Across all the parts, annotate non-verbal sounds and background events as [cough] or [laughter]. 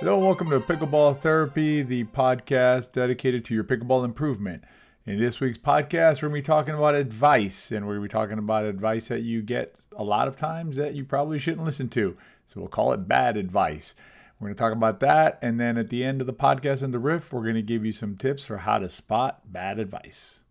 Hello, and welcome to Pickleball Therapy, the podcast dedicated to your pickleball improvement. In this week's podcast, we're going to be talking about advice, and we're going to be talking about advice that you get a lot of times that you probably shouldn't listen to. So we'll call it bad advice. We're going to talk about that, and then at the end of the podcast and the riff, we're going to give you some tips for how to spot bad advice.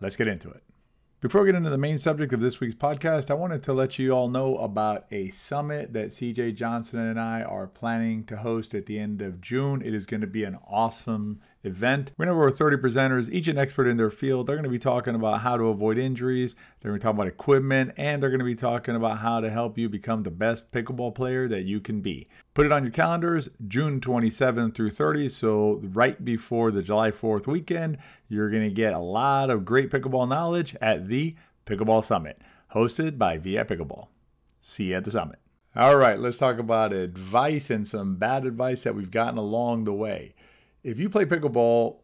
Let's get into it. Before we get into the main subject of this week's podcast, I wanted to let you all know about a summit that CJ Johnson and I are planning to host at the end of June. It is going to be an awesome event. We're going to have over 30 presenters, each an expert in their field. They're going to be talking about how to avoid injuries, they're going to talking about equipment, and they're going to be talking about how to help you become the best pickleball player that you can be. Put it on your calendars, June 27th through 30th. So, right before the July 4th weekend, you're going to get a lot of great pickleball knowledge at the Pickleball Summit, hosted by VI Pickleball. See you at the summit. All right, let's talk about advice and some bad advice that we've gotten along the way if you play pickleball,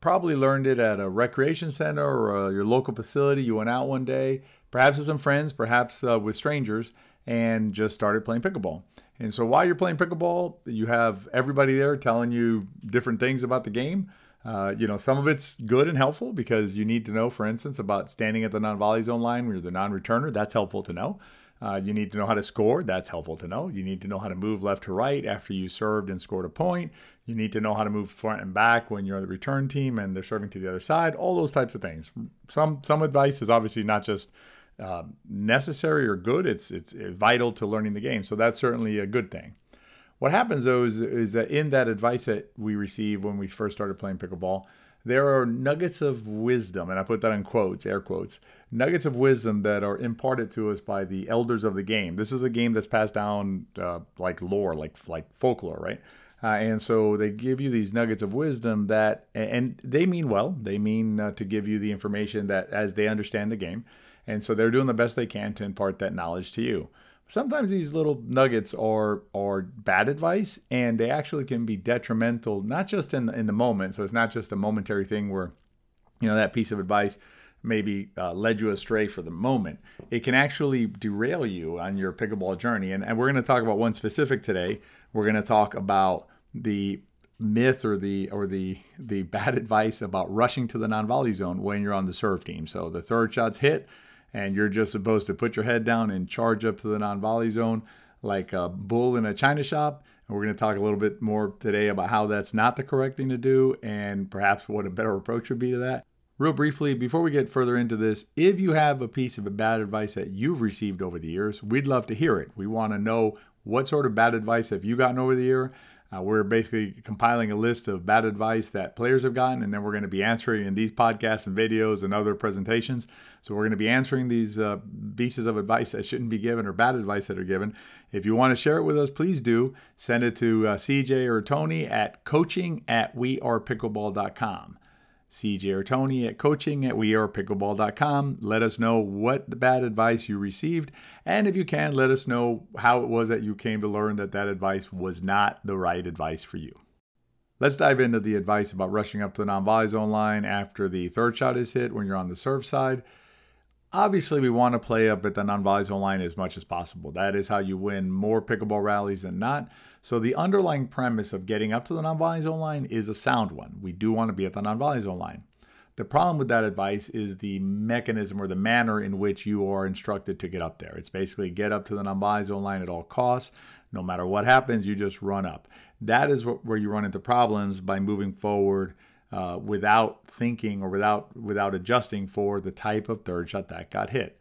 probably learned it at a recreation center or uh, your local facility. You went out one day, perhaps with some friends, perhaps uh, with strangers, and just started playing pickleball. And so while you're playing pickleball, you have everybody there telling you different things about the game. Uh, you know, some of it's good and helpful because you need to know, for instance, about standing at the non-volley zone line when you're the non-returner. That's helpful to know. Uh, you need to know how to score. That's helpful to know. You need to know how to move left to right after you served and scored a point. You need to know how to move front and back when you're the return team and they're serving to the other side. All those types of things. Some some advice is obviously not just uh, necessary or good. It's it's vital to learning the game. So that's certainly a good thing. What happens though is, is that in that advice that we receive when we first started playing pickleball, there are nuggets of wisdom, and I put that in quotes, air quotes, nuggets of wisdom that are imparted to us by the elders of the game. This is a game that's passed down uh, like lore, like like folklore, right? Uh, and so they give you these nuggets of wisdom that, and they mean well. They mean uh, to give you the information that as they understand the game, and so they're doing the best they can to impart that knowledge to you sometimes these little nuggets are are bad advice and they actually can be detrimental not just in in the moment. So it's not just a momentary thing where you know that piece of advice maybe uh, led you astray for the moment. It can actually derail you on your pickleball journey. And, and we're going to talk about one specific today. We're going to talk about the myth or the or the the bad [laughs] advice about rushing to the non-volley zone when you're on the serve team. So the third shot's hit and you're just supposed to put your head down and charge up to the non-volley zone like a bull in a china shop. And we're going to talk a little bit more today about how that's not the correct thing to do and perhaps what a better approach would be to that. Real briefly, before we get further into this, if you have a piece of bad advice that you've received over the years, we'd love to hear it. We want to know what sort of bad advice have you gotten over the year uh, we're basically compiling a list of bad advice that players have gotten, and then we're going to be answering in these podcasts and videos and other presentations. So we're going to be answering these uh, pieces of advice that shouldn't be given or bad advice that are given. If you want to share it with us, please do. Send it to uh, CJ or Tony at coaching at wearepickleball.com. CJ or Tony at coaching at wearepickleball.com. Let us know what the bad advice you received. And if you can, let us know how it was that you came to learn that that advice was not the right advice for you. Let's dive into the advice about rushing up to the non volley zone line after the third shot is hit when you're on the serve side. Obviously, we want to play up at the non volley zone line as much as possible. That is how you win more pickleball rallies than not. So the underlying premise of getting up to the non-volley zone line is a sound one. We do want to be at the non-volley zone line. The problem with that advice is the mechanism or the manner in which you are instructed to get up there. It's basically get up to the non-volley zone line at all costs. No matter what happens, you just run up. That is what, where you run into problems by moving forward uh, without thinking or without without adjusting for the type of third shot that got hit.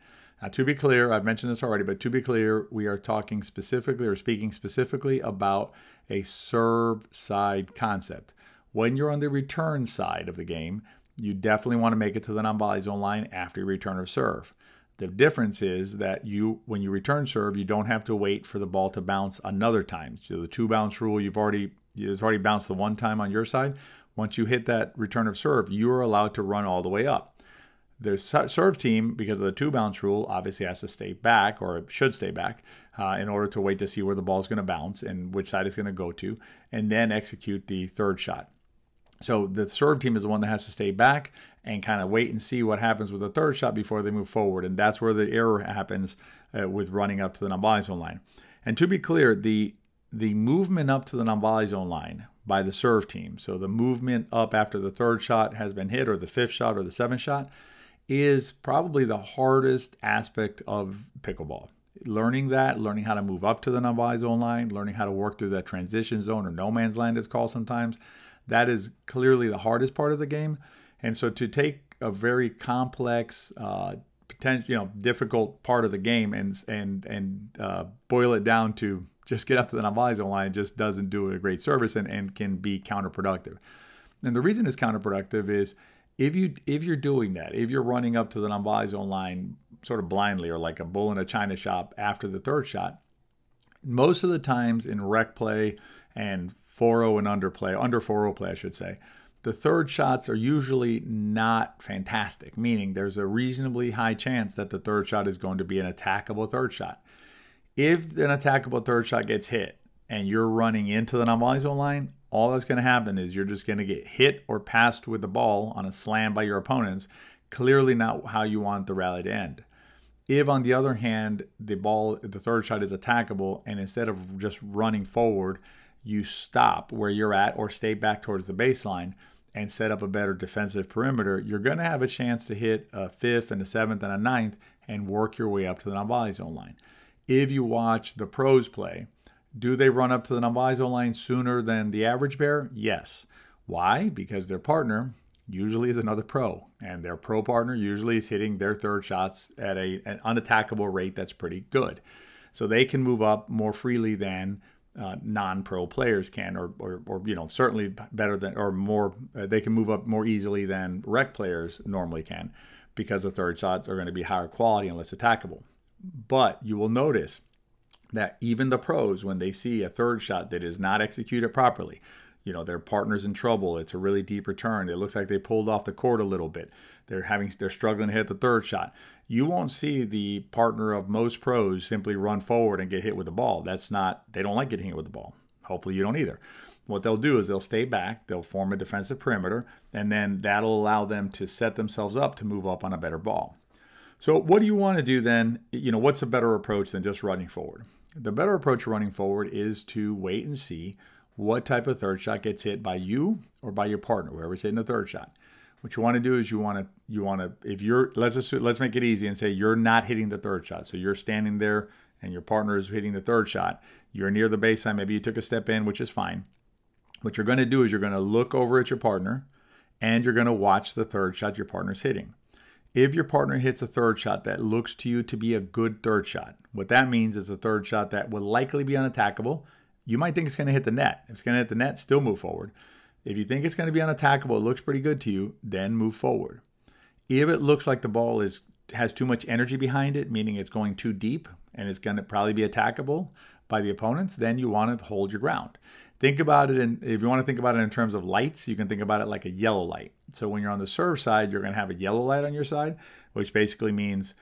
To be clear, I've mentioned this already, but to be clear, we are talking specifically or speaking specifically about a serve side concept. When you're on the return side of the game, you definitely want to make it to the non-volley zone line after your return of serve. The difference is that you, when you return serve, you don't have to wait for the ball to bounce another time. So the two bounce rule, you've already it's already bounced the one time on your side. Once you hit that return of serve, you are allowed to run all the way up. The serve team, because of the two bounce rule, obviously has to stay back or should stay back uh, in order to wait to see where the ball is going to bounce and which side it's going to go to, and then execute the third shot. So the serve team is the one that has to stay back and kind of wait and see what happens with the third shot before they move forward, and that's where the error happens uh, with running up to the non-volley zone line. And to be clear, the the movement up to the non-volley zone line by the serve team, so the movement up after the third shot has been hit, or the fifth shot, or the seventh shot, is probably the hardest aspect of pickleball. Learning that, learning how to move up to the zone line, learning how to work through that transition zone or no man's land, it's called sometimes. That is clearly the hardest part of the game. And so to take a very complex, uh, potential, you know, difficult part of the game and and and uh, boil it down to just get up to the non-volley line just doesn't do it a great service and, and can be counterproductive. And the reason it's counterproductive is if you if you're doing that, if you're running up to the non-volley zone line sort of blindly or like a bull in a china shop after the third shot, most of the times in rec play and 4-0 and under play, under 4-0 play, I should say, the third shots are usually not fantastic, meaning there's a reasonably high chance that the third shot is going to be an attackable third shot. If an attackable third shot gets hit and you're running into the non-volley zone line, all that's going to happen is you're just going to get hit or passed with the ball on a slam by your opponents. Clearly not how you want the rally to end. If, on the other hand, the ball, the third shot is attackable, and instead of just running forward, you stop where you're at or stay back towards the baseline and set up a better defensive perimeter, you're going to have a chance to hit a fifth and a seventh and a ninth and work your way up to the non-volley zone line. If you watch the pros play, do they run up to the non-volley line sooner than the average bear? Yes. Why? Because their partner usually is another pro, and their pro partner usually is hitting their third shots at a, an unattackable rate that's pretty good. So they can move up more freely than uh, non-pro players can, or, or, or, you know, certainly better than or more. Uh, they can move up more easily than rec players normally can, because the third shots are going to be higher quality and less attackable. But you will notice that even the pros, when they see a third shot that is not executed properly, you know their partner's in trouble. It's a really deep return. It looks like they pulled off the court a little bit. They're having they're struggling to hit the third shot. You won't see the partner of most pros simply run forward and get hit with the ball. That's not they don't like getting hit with the ball. Hopefully you don't either. What they'll do is they'll stay back, they'll form a defensive perimeter, and then that'll allow them to set themselves up to move up on a better ball. So what do you want to do then? You know, what's a better approach than just running forward? The better approach running forward is to wait and see what type of third shot gets hit by you or by your partner, whoever's hitting the third shot. What you want to do is you want to you want to if you're let's assume, let's make it easy and say you're not hitting the third shot. So you're standing there and your partner is hitting the third shot. You're near the baseline. Maybe you took a step in, which is fine. What you're going to do is you're going to look over at your partner and you're going to watch the third shot your partner's hitting. If your partner hits a third shot that looks to you to be a good third shot, what that means is a third shot that will likely be unattackable you might think it's going to hit the net. If it's going to hit the net, still move forward. If you think it's going to be unattackable, it looks pretty good to you, then move forward. If it looks like the ball is has too much energy behind it, meaning it's going too deep and it's going to probably be attackable by the opponents, then you want to hold your ground. Think about it in if you want to think about it in terms of lights, you can think about it like a yellow light. So when you're on the serve side, you're going to have a yellow light on your side, which basically means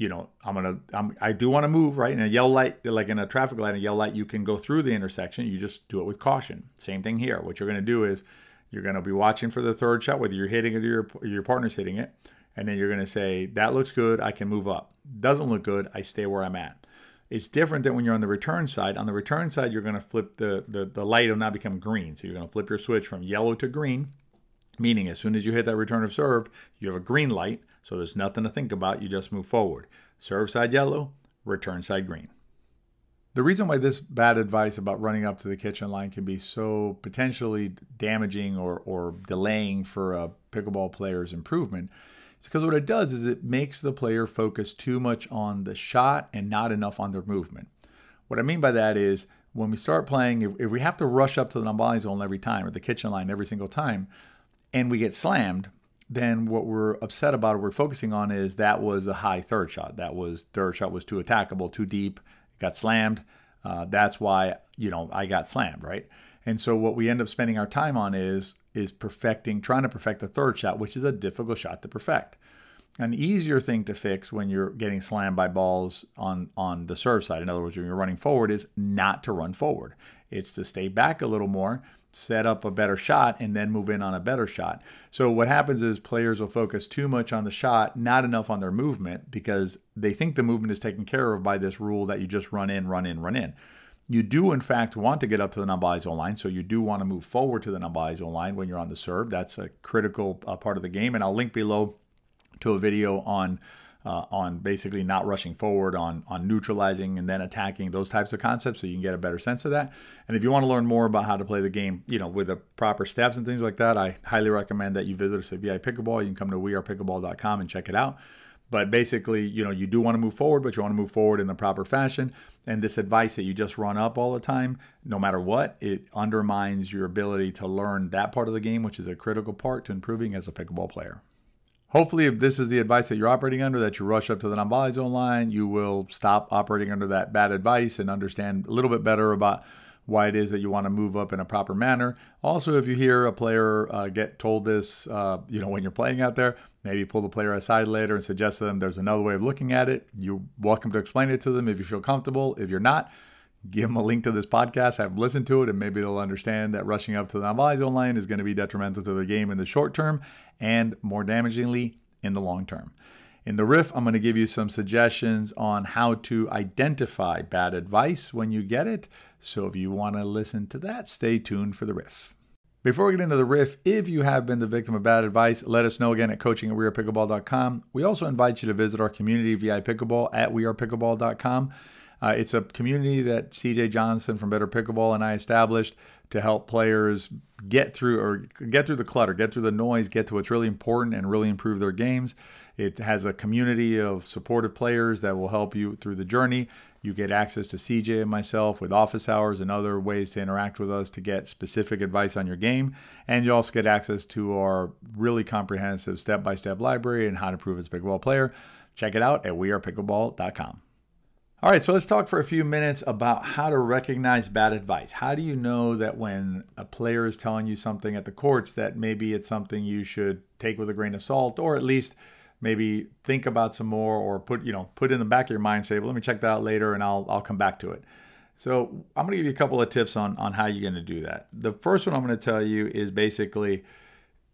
you know, I'm gonna, I'm, I do want to move right in a yellow light, like in a traffic light, a yellow light, you can go through the intersection. You just do it with caution. Same thing here. What you're gonna do is you're gonna be watching for the third shot, whether you're hitting it or your your partner's hitting it, and then you're gonna say that looks good. I can move up. Doesn't look good. I stay where I'm at. It's different than when you're on the return side. On the return side, you're gonna flip the the the light will now become green. So you're gonna flip your switch from yellow to green meaning as soon as you hit that return of serve, you have a green light, so there's nothing to think about, you just move forward. Serve side yellow, return side green. The reason why this bad advice about running up to the kitchen line can be so potentially damaging or, or delaying for a pickleball player's improvement because what it does is it makes the player focus too much on the shot and not enough on their movement. What I mean by that is when we start playing, if, if we have to rush up to the non-volley zone every time or the kitchen line every single time, and we get slammed, then what we're upset about or we're focusing on is that was a high third shot. That was third shot was too attackable, too deep, got slammed. Uh, that's why you know I got slammed, right? And so what we end up spending our time on is is perfecting, trying to perfect the third shot, which is a difficult shot to perfect. An easier thing to fix when you're getting slammed by balls on on the serve side, in other words, when you're running forward, is not to run forward. It's to stay back a little more set up a better shot and then move in on a better shot. So what happens is players will focus too much on the shot, not enough on their movement because they think the movement is taken care of by this rule that you just run in, run in, run in. You do, in fact, want to get up to the zone line, so you do want to move forward to the zone line when you're on the serve. That's a critical uh, part of the game, and I'll link below to a video on uh, on basically not rushing forward, on on neutralizing and then attacking those types of concepts, so you can get a better sense of that. And if you want to learn more about how to play the game, you know, with the proper steps and things like that, I highly recommend that you visit us at VI Pickleball. You can come to wearepickleball.com and check it out. But basically, you know, you do want to move forward, but you want to move forward in the proper fashion. And this advice that you just run up all the time, no matter what, it undermines your ability to learn that part of the game, which is a critical part to improving as a pickleball player. Hopefully, if this is the advice that you're operating under, that you rush up to the non-volley zone line, you will stop operating under that bad advice and understand a little bit better about why it is that you want to move up in a proper manner. Also, if you hear a player uh, get told this, uh, you know, when you're playing out there, maybe pull the player aside later and suggest to them there's another way of looking at it. You're welcome to explain it to them if you feel comfortable. If you're not, give them a link to this podcast, have them listen to it, and maybe they'll understand that rushing up to the non-volley zone line is going to be detrimental to the game in the short term and more damagingly in the long term. In the riff, I'm going to give you some suggestions on how to identify bad advice when you get it. So if you want to listen to that, stay tuned for the riff. Before we get into the riff, if you have been the victim of bad advice, let us know again at coaching at wearepickleball.com. We also invite you to visit our community VI Pickleball at wearepickleball.com. Uh, it's a community that CJ Johnson from Better Pickleball and I established to help players get through or get through the clutter, get through the noise, get to what's really important and really improve their games. It has a community of supportive players that will help you through the journey. You get access to CJ and myself with office hours and other ways to interact with us to get specific advice on your game. And you also get access to our really comprehensive step by step library and how to improve as a pickleball player. Check it out at wearepickleball.com. All right, so let's talk for a few minutes about how to recognize bad advice. How do you know that when a player is telling you something at the courts that maybe it's something you should take with a grain of salt or at least maybe think about some more or put, you know, put in the back of your mind say, well, let me check that out later and I'll I'll come back to it. So I'm going to give you a couple of tips on on how you're going to do that. The first one I'm going to tell you is basically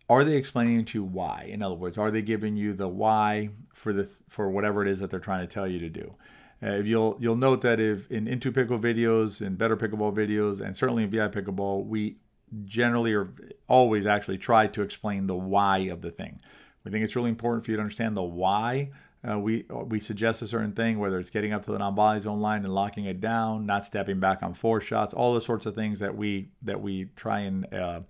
are they explaining to you why? In other words, are they giving you the why for the for whatever it is that they're trying to tell you to do? Uh, if you'll you'll note that if in into pickle videos, in better pickleball videos, and certainly in VI pickleball, we generally or always actually try to explain the why of the thing. We think it's really important for you to understand the why. Uh, we we suggest a certain thing, whether it's getting up to the non-volley zone line and locking it down, not stepping back on four shots, all the sorts of things that we that we try and uh,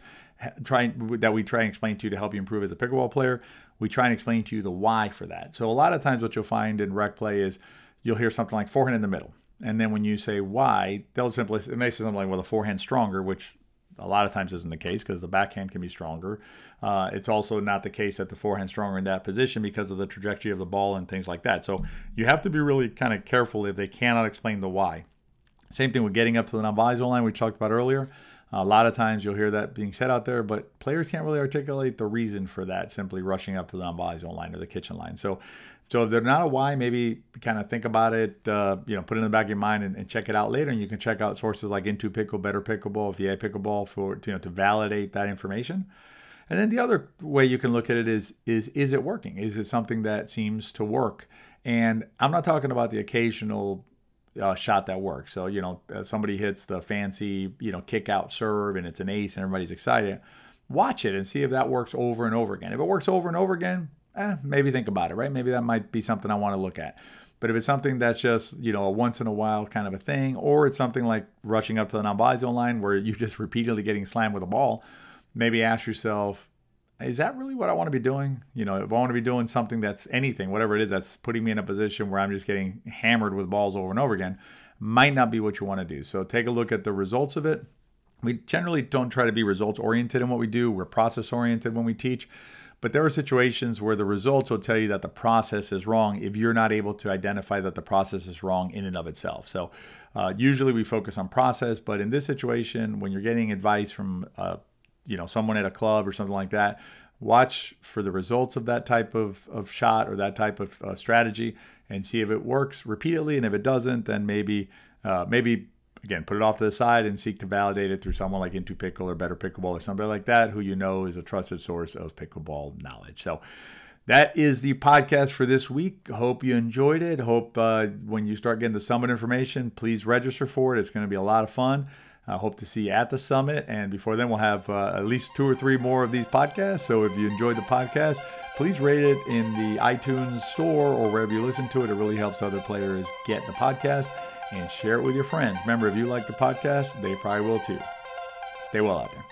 try that we try and explain to you to help you improve as a pickleball player. We try and explain to you the why for that. So a lot of times, what you'll find in rec play is you'll hear something like forehand in the middle. And then when you say why, they'll simply, it may say something like, well, the forehand stronger, which a lot of times isn't the case because the backhand can be stronger. Uh, it's also not the case that the forehand stronger in that position because of the trajectory of the ball and things like that. So you have to be really kind of careful if they cannot explain the why. Same thing with getting up to the non-volley line we talked about earlier. A lot of times you'll hear that being said out there, but players can't really articulate the reason for that, simply rushing up to the non-volley line or the kitchen line. So so if they're not a why, maybe kind of think about it, uh, you know, put it in the back of your mind and, and, check it out later. And you can check out sources like Into Pickle, Better Pickleball, VA Pickleball for you know to validate that information. And then the other way you can look at it is is is it working? Is it something that seems to work? And I'm not talking about the occasional uh, shot that works. So you know, uh, somebody hits the fancy you know kick out serve and it's an ace and everybody's excited. Watch it and see if that works over and over again. If it works over and over again, eh, maybe think about it, right? Maybe that might be something I want to look at. But if it's something that's just, you know, a once in a while kind of a thing, or it's something like rushing up to the non zone line where you're just repeatedly getting slammed with a ball, maybe ask yourself, is that really what I want to be doing? You know, if I want to be doing something that's anything, whatever it is, that's putting me in a position where I'm just getting hammered with balls over and over again, might not be what you want to do. So take a look at the results of it. We generally don't try to be results oriented in what we do, we're process oriented when we teach. But there are situations where the results will tell you that the process is wrong if you're not able to identify that the process is wrong in and of itself. So uh, usually we focus on process, but in this situation, when you're getting advice from uh, you know someone at a club or something like that, watch for the results of that type of, of shot or that type of uh, strategy and see if it works repeatedly. And if it doesn't, then maybe uh, maybe again, put it off to the side and seek to validate it through someone like Into Pickle or Better Pickleball or somebody like that who you know is a trusted source of pickleball knowledge. So that is the podcast for this week. Hope you enjoyed it. Hope uh, when you start getting the summit information, please register for it. It's going to be a lot of fun. I hope to see you at the summit. And before then, we'll have uh, at least two or three more of these podcasts. So if you enjoyed the podcast, please rate it in the iTunes store or wherever you listen to it. It really helps other players get the podcast and share it with your friends. Remember, if you like the podcast, they probably will too. Stay well out there.